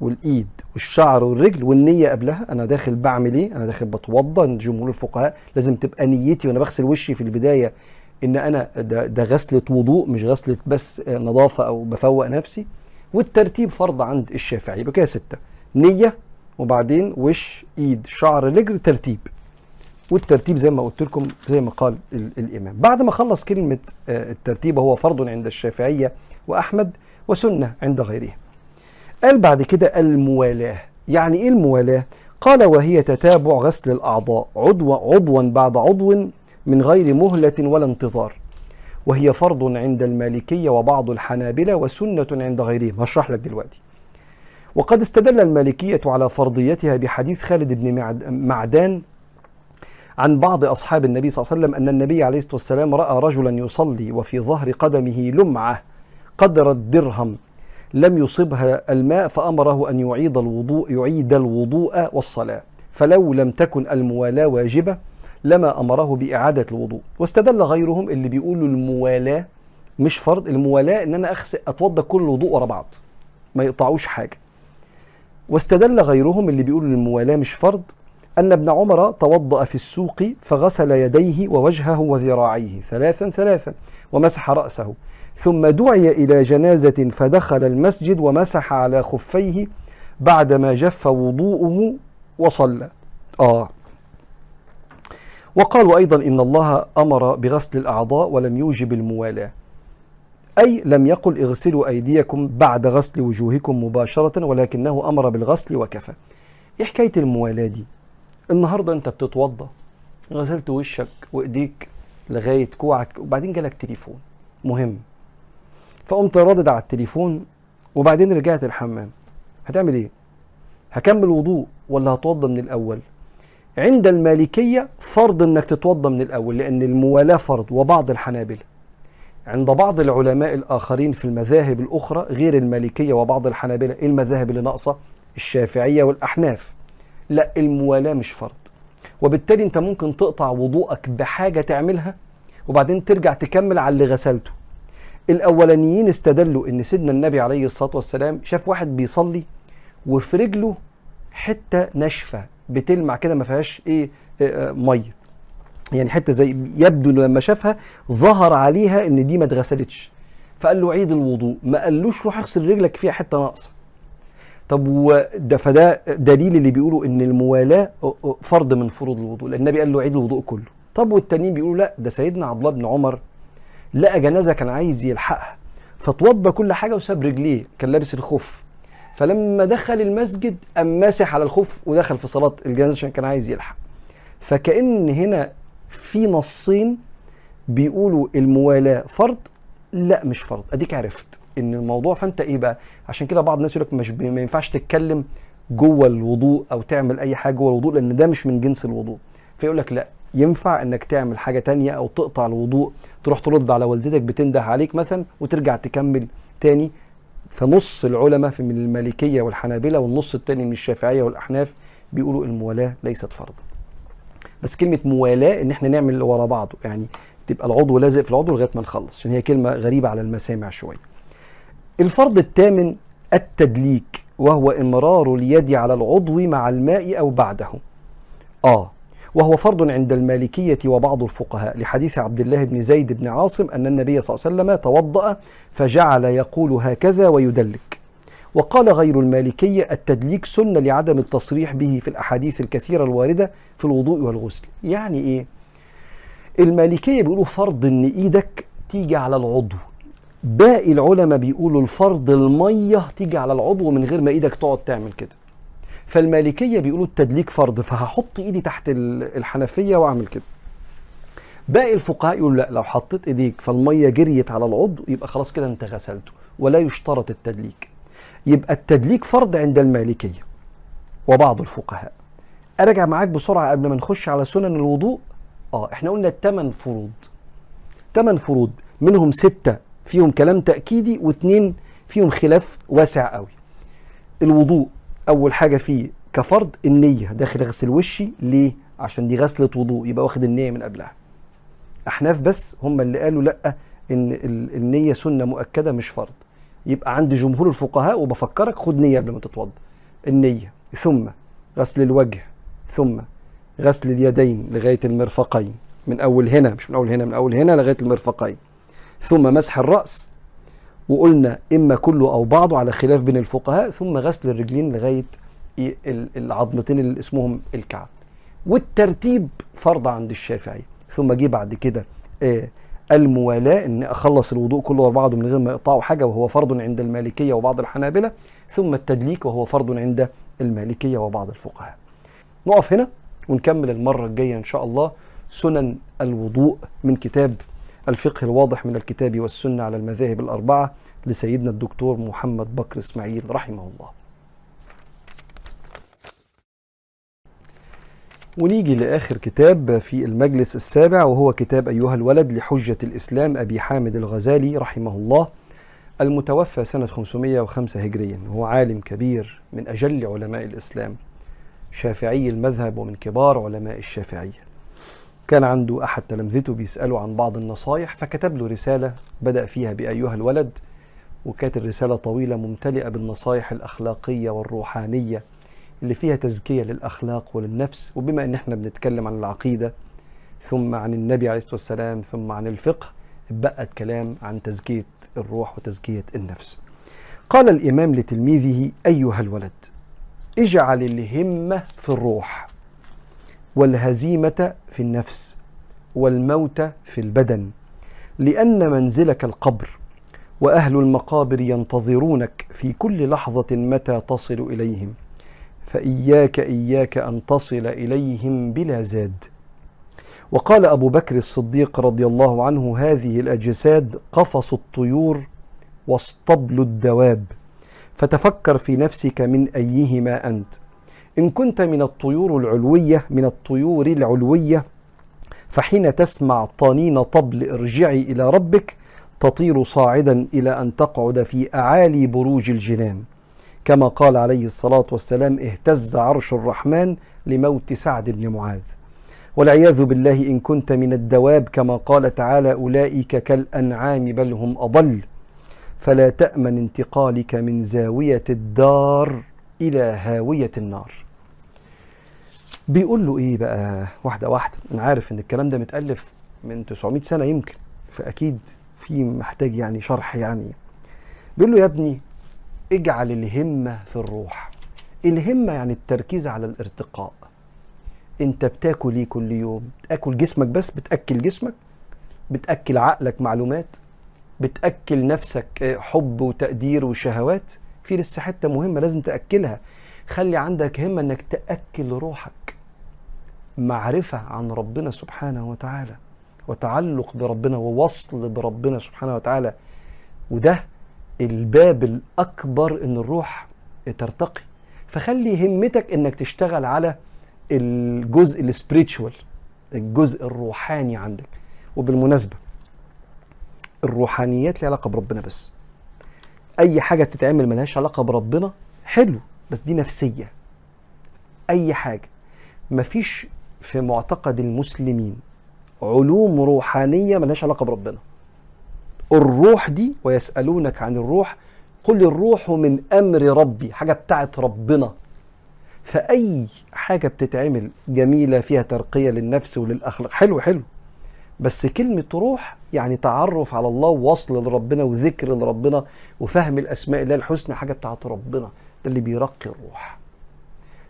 والإيد والشعر والرجل والنية قبلها. أنا داخل بعمل إيه؟ أنا داخل بتوضى. جمهور الفقهاء لازم تبقى نيتي وأنا بغسل وشي في البداية إن أنا ده, ده غسلة وضوء مش غسلة بس نظافة أو بفوق نفسي. والترتيب فرض عند الشافعي. يبقى كده ستة نية وبعدين وش إيد شعر رجل ترتيب. والترتيب زي ما قلت لكم زي ما قال الإمام. بعد ما خلص كلمة آه، الترتيب هو فرض عند الشافعية وأحمد وسنة عند غيرهم. قال بعد كده الموالاه. يعني إيه الموالاه؟ قال وهي تتابع غسل الأعضاء. عضو عضوا بعد عضو من غير مهلة ولا انتظار. وهي فرض عند المالكية وبعض الحنابلة وسنة عند غيرهم. هشرح لك دلوقتي. وقد استدل المالكية على فرضيتها بحديث خالد بن معدان عن بعض أصحاب النبي صلى الله عليه وسلم أن النبي عليه الصلاة والسلام رأى رجلا يصلي وفي ظهر قدمه لمعة قدر الدرهم لم يصبها الماء فأمره أن يعيد الوضوء يعيد الوضوء والصلاة. فلو لم تكن الموالاة واجبة لما أمره بإعادة الوضوء. واستدل غيرهم اللي بيقولوا الموالاة مش فرض الموالاة إن أنا أغسل أتوضى كل الوضوء ورا بعض ما يقطعوش حاجة. واستدل غيرهم اللي بيقولوا الموالاة مش فرض أن ابن عمر توضأ في السوق فغسل يديه ووجهه وذراعيه ثلاثا ثلاثا ومسح رأسه. ثم دعي إلى جنازة فدخل المسجد ومسح على خفيه بعدما جف وضوءه وصلى. آه. وقالوا أيضا إن الله أمر بغسل الأعضاء ولم يوجب الموالاة. أي لم يقل اغسلوا أيديكم بعد غسل وجوهكم مباشرة ولكنه أمر بالغسل وكفى. إيه حكاية الموالاة دي؟ النهاردة أنت بتتوضى غسلت وشك وإيديك لغاية كوعك وبعدين جالك تليفون مهم. فقمت رادد على التليفون وبعدين رجعت الحمام هتعمل إيه؟ هكمل وضوء ولا هتوضى من الأول؟ عند المالكية فرض إنك تتوضى من الأول لأن الموالاة فرض وبعض الحنابلة. عند بعض العلماء الآخرين في المذاهب الأخرى غير المالكية وبعض الحنابلة إيه المذاهب اللي ناقصة؟ الشافعية والأحناف. لا الموالاة مش فرض. وبالتالي انت ممكن تقطع وضوءك بحاجة تعملها وبعدين ترجع تكمل على اللي غسلته. الأولانيين استدلوا إن سيدنا النبي عليه الصلاة والسلام شاف واحد بيصلي وفي رجله حتة ناشفة بتلمع كده ما فيهاش إيه آه، آه، مية. يعني حتة زي يبدو لما شافها ظهر عليها إن دي ما اتغسلتش. فقال له عيد الوضوء. ما قالوش روح اغسل رجلك فيها حتة ناقصة. طب وده فده دليل اللي بيقولوا إن الموالاة فرض من فروض الوضوء لأن النبي قال له عيد الوضوء كله. طب والتانيين بيقولوا لأ ده سيدنا عبد الله بن عمر لقى جنازة كان عايز يلحقها فتوضى كل حاجة وساب رجليه كان لابس الخف فلما دخل المسجد قام ماسح على الخف ودخل في صلاة الجنازة عشان كان عايز يلحق. فكأن هنا في نصين بيقولوا الموالاة فرض لأ مش فرض. أديك عرفت. إن الموضوع فأنت إيه بقى؟ عشان كده بعض الناس يقول لك مش ما ينفعش تتكلم جوه الوضوء أو تعمل أي حاجة جوه الوضوء لأن ده مش من جنس الوضوء. فيقول لك لأ ينفع إنك تعمل حاجة تانية أو تقطع الوضوء تروح ترد على والدتك بتنده عليك مثلا وترجع تكمل تاني. فنص العلماء في من المالكية والحنابلة والنص التاني من الشافعية والأحناف بيقولوا الموالاة ليست فرض بس كلمة موالاة إن إحنا نعمل ورا بعض يعني تبقى العضو لازق في العضو لغاية ما نخلص عشان هي كلمة غريبة على المسامع شوية. الفرض الثامن التدليك وهو إمرار اليد على العضو مع الماء أو بعده. آه وهو فرض عند المالكية وبعض الفقهاء. لحديث عبد الله بن زيد بن عاصم أن النبي صلى الله عليه وسلم توضأ فجعل يقول هكذا ويدلك. وقال غير المالكية التدليك سنة لعدم التصريح به في الأحاديث الكثيرة الواردة في الوضوء والغسل. يعني إيه؟ المالكية بيقولوا فرض إن إيدك تيجي على العضو. باقي العلماء بيقولوا الفرض المية تيجي على العضو من غير ما إيدك تقعد تعمل كده. فالمالكية بيقولوا التدليك فرض فهحط ايدي تحت الحنفية واعمل كده. باقي الفقهاء يقولوا لا لو حطيت ايديك فالمية جريت على العضو يبقى خلاص كده انت غسلته ولا يشترط التدليك. يبقى التدليك فرض عند المالكية وبعض الفقهاء. ارجع معاك بسرعة قبل ما نخش على سنن الوضوء؟ آه إحنا قلنا الثمان فروض. ثمان فروض منهم ستة فيهم كلام تأكيدي واثنين فيهم خلاف واسع قوي. الوضوء أول حاجة فيه كفرض النية داخل اغسل وشي. ليه؟ عشان دي غسلة وضوء يبقى واخد النية من قبلها. أحناف بس هم اللي قالوا لأ إن النية سنة مؤكدة مش فرض. يبقى عند جمهور الفقهاء وبفكرك خد نية قبل ما تتوضأ. النية. ثم غسل الوجه. ثم غسل اليدين لغاية المرفقين. من أول هنا مش من أول هنا من أول هنا لغاية المرفقين. ثم مسح الرأس. وقلنا إما كله أو بعضه على خلاف بين الفقهاء ثم غسل الرجلين لغاية العظمتين اللي اسمهم الكعب. والترتيب فرض عند الشافعي. ثم جه بعد كده آه الموالاة إن أخلص الوضوء كله ورا بعضه من غير ما يقطعوا حاجة وهو فرض عند المالكية وبعض الحنابلة ثم التدليك وهو فرض عند المالكية وبعض الفقهاء. نقف هنا ونكمل المرة الجاية إن شاء الله سنن الوضوء من كتاب الفقه الواضح من الكتاب والسنة على المذاهب الأربعة لسيدنا الدكتور محمد بكر إسماعيل رحمه الله. ونيجي لآخر كتاب في المجلس السابع وهو كتاب أيها الولد لحجة الإسلام أبي حامد الغزالي رحمه الله المتوفى سنة 505 هجريا وهو عالم كبير من أجل علماء الإسلام شافعي المذهب ومن كبار علماء الشافعية. كان عنده أحد تلامذته بيسأله عن بعض النصايح فكتب له رسالة بدأ فيها بأيها الولد وكانت الرسالة طويلة ممتلئة بالنصايح الأخلاقية والروحانية اللي فيها تزكية للأخلاق وللنفس وبما أن إحنا بنتكلم عن العقيدة ثم عن النبي عليه الصلاة والسلام ثم عن الفقه بقت كلام عن تزكية الروح وتزكية النفس. قال الإمام لتلميذه أيها الولد اجعل الهمة في الروح. والهزيمة في النفس والموت في البدن. لأن منزلك القبر وأهل المقابر ينتظرونك في كل لحظة متى تصل إليهم. فإياك إياك أن تصل إليهم بلا زاد. وقال أبو بكر الصديق رضي الله عنه هذه الأجساد قفص الطيور واصطبل الدواب. فتفكر في نفسك من أيهما أنت. إن كنت من الطيور العلوية من الطيور العلوية فحين تسمع طنين طبل ارجعي إلى ربك تطير صاعدا إلى أن تقعد في أعالي بروج الجنان. كما قال عليه الصلاة والسلام اهتز عرش الرحمن لموت سعد بن معاذ. والعياذ بالله إن كنت من الدواب كما قال تعالى أولئك كالأنعام بل هم أضل. فلا تأمن انتقالك من زاوية الدار إلى هاوية النار. بيقول له إيه بقى؟ واحدة واحدة. أنا عارف إن الكلام ده متألف من 900 سنة يمكن فأكيد في محتاج يعني شرح يعني. بيقول له يا ابني اجعل الهمة في الروح. الهمة يعني التركيز على الارتقاء. أنت بتاكل إيه كل يوم؟ تاكل جسمك بس؟ بتأكل جسمك؟ بتأكل عقلك معلومات؟ بتأكل نفسك حب وتقدير وشهوات؟ في لسه حتة مهمة لازم تأكلها. خلي عندك همة إنك تأكل روحك. معرفة عن ربنا سبحانه وتعالى. وتعلق بربنا ووصل بربنا سبحانه وتعالى. وده الباب الأكبر إن الروح ترتقي. فخلي همتك إنك تشتغل على الجزء السبريتشوال الجزء الروحاني عندك. وبالمناسبة الروحانيات ليها علاقة بربنا بس. أي حاجة بتتعمل ملهاش علاقة بربنا حلو بس دي نفسية. أي حاجة. مفيش في معتقد المسلمين علوم روحانية ملهاش علاقة بربنا. الروح دي ويسألونك عن الروح قل الروح من أمر ربي حاجة بتاعت ربنا. فأي حاجة بتتعمل جميلة فيها ترقية للنفس وللأخلاق حلو حلو. بس كلمة روح يعني تعرف على الله ووصل لربنا وذكر لربنا وفهم الأسماء الله الحسنى حاجة بتاعت ربنا. ده اللي بيرقي الروح.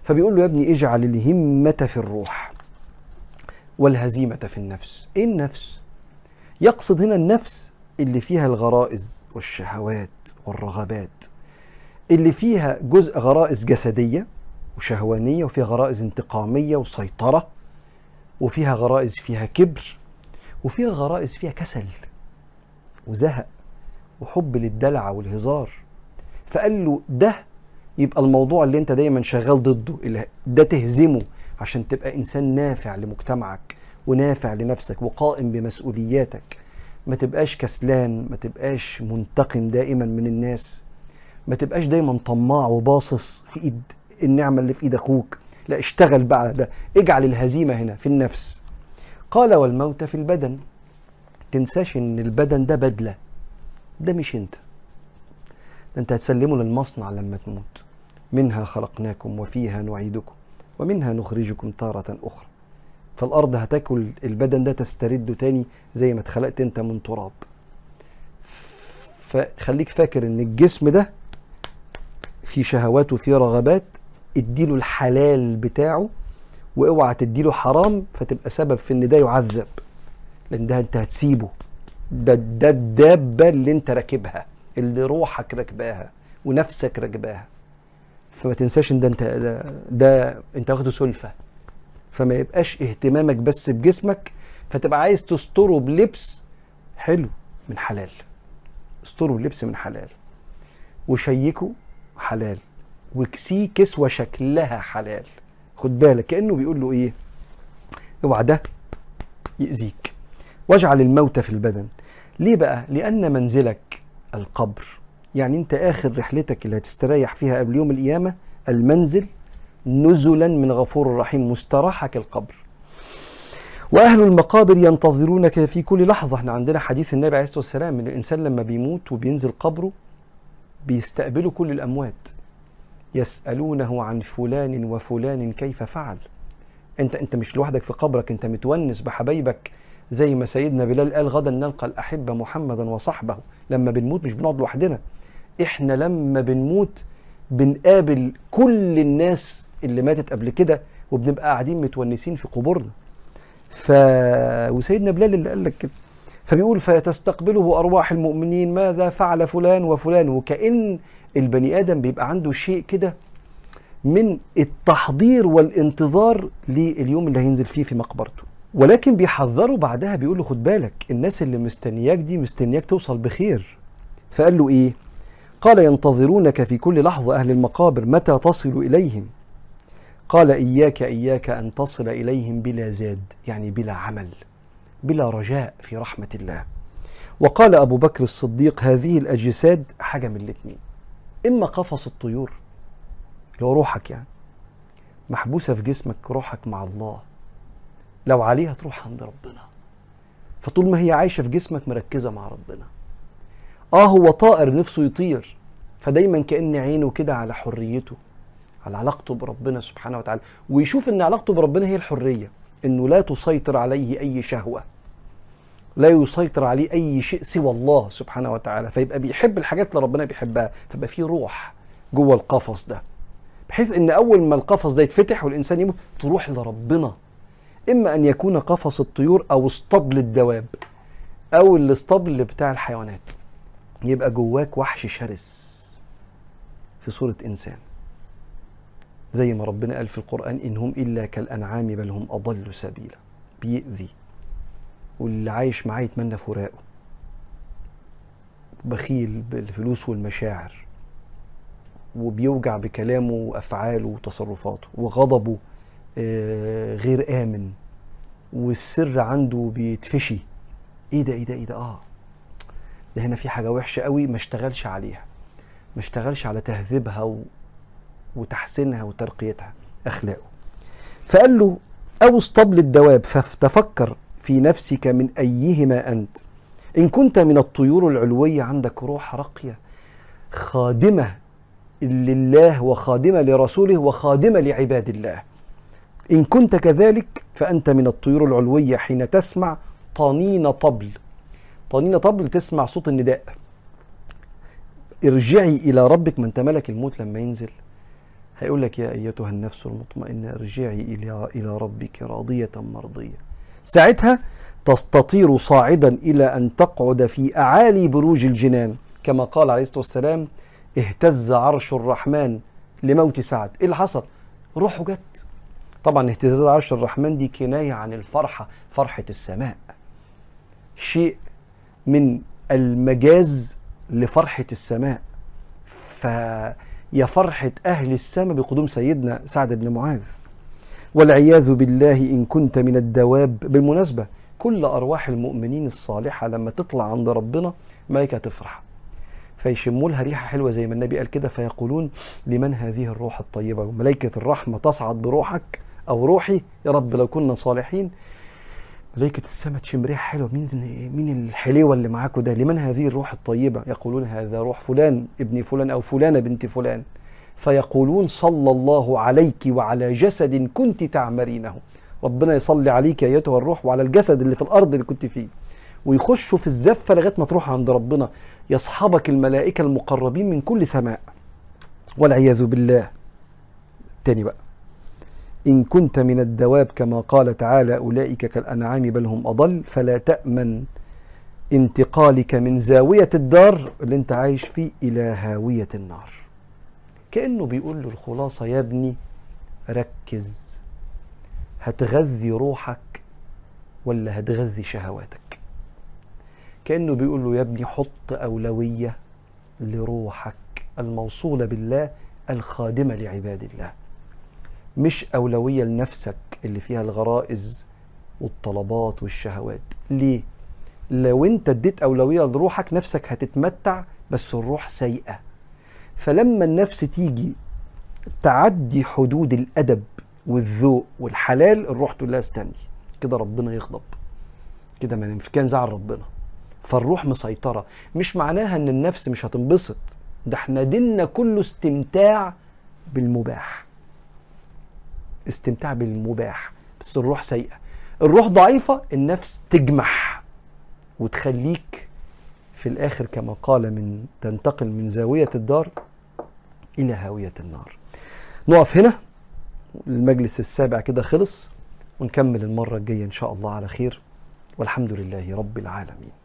فبيقول له يا ابني اجعل الهمة في الروح والهزيمة في النفس. إيه النفس؟ يقصد هنا النفس اللي فيها الغرائز والشهوات والرغبات اللي فيها جزء غرائز جسدية وشهوانية وفيها غرائز انتقامية وسيطرة وفيها غرائز فيها كبر وفيها غرائز فيها كسل وزهق وحب للدلع والهزار. فقال له ده يبقى الموضوع اللي انت دايما شغال ضده اللي ده تهزمه عشان تبقى إنسان نافع لمجتمعك ونافع لنفسك وقائم بمسؤولياتك. ما تبقاش كسلان ما تبقاش منتقم دائما من الناس. ما تبقاش دايما طماع وباصص في إيد النعمة اللي في إيد أخوك. لا اشتغل بقى على ده. اجعل الهزيمة هنا في النفس. قال والموت في البدن. تنساش إن البدن ده بدلة. ده مش أنت. ده أنت هتسلمه للمصنع لما تموت. منها خلقناكم وفيها نعيدكم ومنها نخرجكم تارة أخرى. فالأرض هتاكل البدن ده تسترده تاني زي ما اتخلقت أنت من تراب. فخليك فاكر إن الجسم ده فيه شهوات وفيه رغبات اديله الحلال بتاعه واوعى تديله حرام فتبقى سبب في إن ده يعذب. لأن ده أنت هتسيبه. ده ده الدابة اللي أنت راكبها اللي روحك راكباها ونفسك راكباها. فما تنساش إن ده أنت ده, ده أنت واخده سلفة. فما يبقاش اهتمامك بس بجسمك فتبقى عايز تستره بلبس حلو من حلال. استره بلبس من حلال. وشيكه حلال. وكسيه كسوة شكلها حلال. خد بالك كأنه بيقول له إيه؟ اوعى ده يأذيك. واجعل الموت في البدن. ليه بقى؟ لأن منزلك القبر. يعني أنت آخر رحلتك اللي هتستريح فيها قبل يوم القيامة المنزل نزلا من غفور رحيم مستراحك القبر. وأهل المقابر ينتظرونك في كل لحظة. إحنا عندنا حديث النبي عليه الصلاة والسلام إن الإنسان لما بيموت وبينزل قبره بيستقبله كل الأموات. يسألونه عن فلان وفلان كيف فعل. انت أنت مش لوحدك في قبرك أنت متونس بحبايبك. زي ما سيدنا بلال قال غدا نلقى الأحبة محمدا وصحبه. لما بنموت مش بنقعد لوحدنا. إحنا لما بنموت بنقابل كل الناس اللي ماتت قبل كده وبنبقى قاعدين متونسين في قبورنا. ف وسيدنا بلال اللي قال لك كده. فبيقول فتستقبله أرواح المؤمنين ماذا فعل فلان وفلان؟ وكأن البني آدم بيبقى عنده شيء كده من التحضير والانتظار لليوم اللي هينزل فيه في مقبرته. ولكن بيحذروا بعدها بيقول له خد بالك الناس اللي مستنياك دي مستنياك توصل بخير. فقال له إيه؟ قال ينتظرونك في كل لحظة أهل المقابر متى تصل إليهم؟ قال إياك إياك أن تصل إليهم بلا زاد يعني بلا عمل بلا رجاء في رحمة الله. وقال أبو بكر الصديق هذه الأجساد حاجة من الاتنين. إما قفص الطيور اللي هو روحك يعني محبوسة في جسمك روحك مع الله. لو عليها تروح عند ربنا. فطول ما هي عايشة في جسمك مركزة مع ربنا. آه هو طائر نفسه يطير فدايما كأن عينه كده على حريته على علاقته بربنا سبحانه وتعالى. ويشوف إن علاقته بربنا هي الحرية إنه لا تسيطر عليه أي شهوة. لا يسيطر عليه أي شيء سوى الله سبحانه وتعالى فيبقى بيحب الحاجات اللي ربنا بيحبها فيبقى في روح جوه القفص ده بحيث إن أول ما القفص ده يتفتح والإنسان يموت تروح لربنا إما أن يكون قفص الطيور أو اسطبل الدواب أو الاسطبل بتاع الحيوانات يبقى جواك وحش شرس في صورة إنسان. زي ما ربنا قال في القرآن إن هم إلا كالأنعام بل هم أضل سبيلا. بيأذي واللي عايش معاه يتمنى فراقه. بخيل بالفلوس والمشاعر. وبيوجع بكلامه وأفعاله وتصرفاته. وغضبه آه، غير آمن. والسر عنده بيتفشي. إيه ده إيه ده إيه ده؟ آه. ده هنا في حاجة وحشة قوي ما اشتغلش عليها. ما اشتغلش على تهذيبها و... وتحسينها وترقيتها أخلاقه. فقال له أو اسطبل الدواب. فتفكر في نفسك من أيهما أنت؟ إن كنت من الطيور العلويه عندك روح راقية خادمة لله وخادمة لرسوله وخادمة لعباد الله. إن كنت كذلك فأنت من الطيور العلويه حين تسمع طنين طبل. طنين طبل تسمع صوت النداء. ارجعي إلى ربك من تملك الموت لما ينزل. هيقول لك يا أيتها النفس المطمئنة ارجعي إلى إلى ربك راضية مرضية. ساعتها تستطير صاعدا إلى أن تقعد في أعالي بروج الجنان. كما قال عليه الصلاة والسلام اهتز عرش الرحمن لموت سعد. إيه اللي حصل؟ روحه جت. طبعا اهتزاز عرش الرحمن دي كناية عن الفرحة فرحة السماء. شيء من المجاز لفرحة السماء. ف يا فرحة أهل السماء بقدوم سيدنا سعد بن معاذ. والعياذ بالله إن كنت من الدواب. بالمناسبة كل أرواح المؤمنين الصالحة لما تطلع عند ربنا ملائكة تفرح. فيشموا لها ريحة حلوة زي ما النبي قال كده فيقولون لمن هذه الروح الطيبة؟ وملائكة الرحمة تصعد بروحك أو روحي يا رب لو كنا صالحين. ملائكة السماء تشم ريحة حلوة. مين مين الحليوة اللي معاكم ده؟ لمن هذه الروح الطيبة؟ يقولون هذا روح فلان ابن فلان أو فلانة بنت فلان. فيقولون صلى الله عليك وعلى جسد كنت تعمرينه. ربنا يصلي عليك أيتها الروح وعلى الجسد اللي في الأرض اللي كنت فيه. ويخشوا في الزفة لغاية ما تروح عند ربنا. يصحبك الملائكة المقربين من كل سماء. والعياذ بالله. التاني بقى. إن كنت من الدواب كما قال تعالى أولئك كالأنعام بل هم أضل. فلا تأمن انتقالك من زاوية الدار اللي أنت عايش فيه إلى هاوية النار. كأنه بيقول له الخلاصة يا ابني ركز. هتغذي روحك ولا هتغذي شهواتك؟ كأنه بيقول له يا ابني حط أولوية لروحك الموصولة بالله الخادمة لعباد الله. مش أولوية لنفسك اللي فيها الغرائز والطلبات والشهوات. ليه؟ لو انت اديت أولوية لروحك نفسك هتتمتع بس الروح سيئة. فلما النفس تيجي تعدي حدود الأدب والذوق والحلال الروح تقول لها استني كده ربنا يغضب. كده ما كان زعل ربنا. فالروح مسيطرة. مش معناها إن النفس مش هتنبسط. ده إحنا ديننا كله استمتاع بالمباح. استمتاع بالمباح. بس الروح سيئة. الروح ضعيفة النفس تجمح وتخليك في الآخر كما قال من تنتقل من زاوية الدار إلى هاوية النار. نقف هنا. المجلس السابع كده خلص. ونكمل المرة الجاية إن شاء الله على خير. والحمد لله رب العالمين.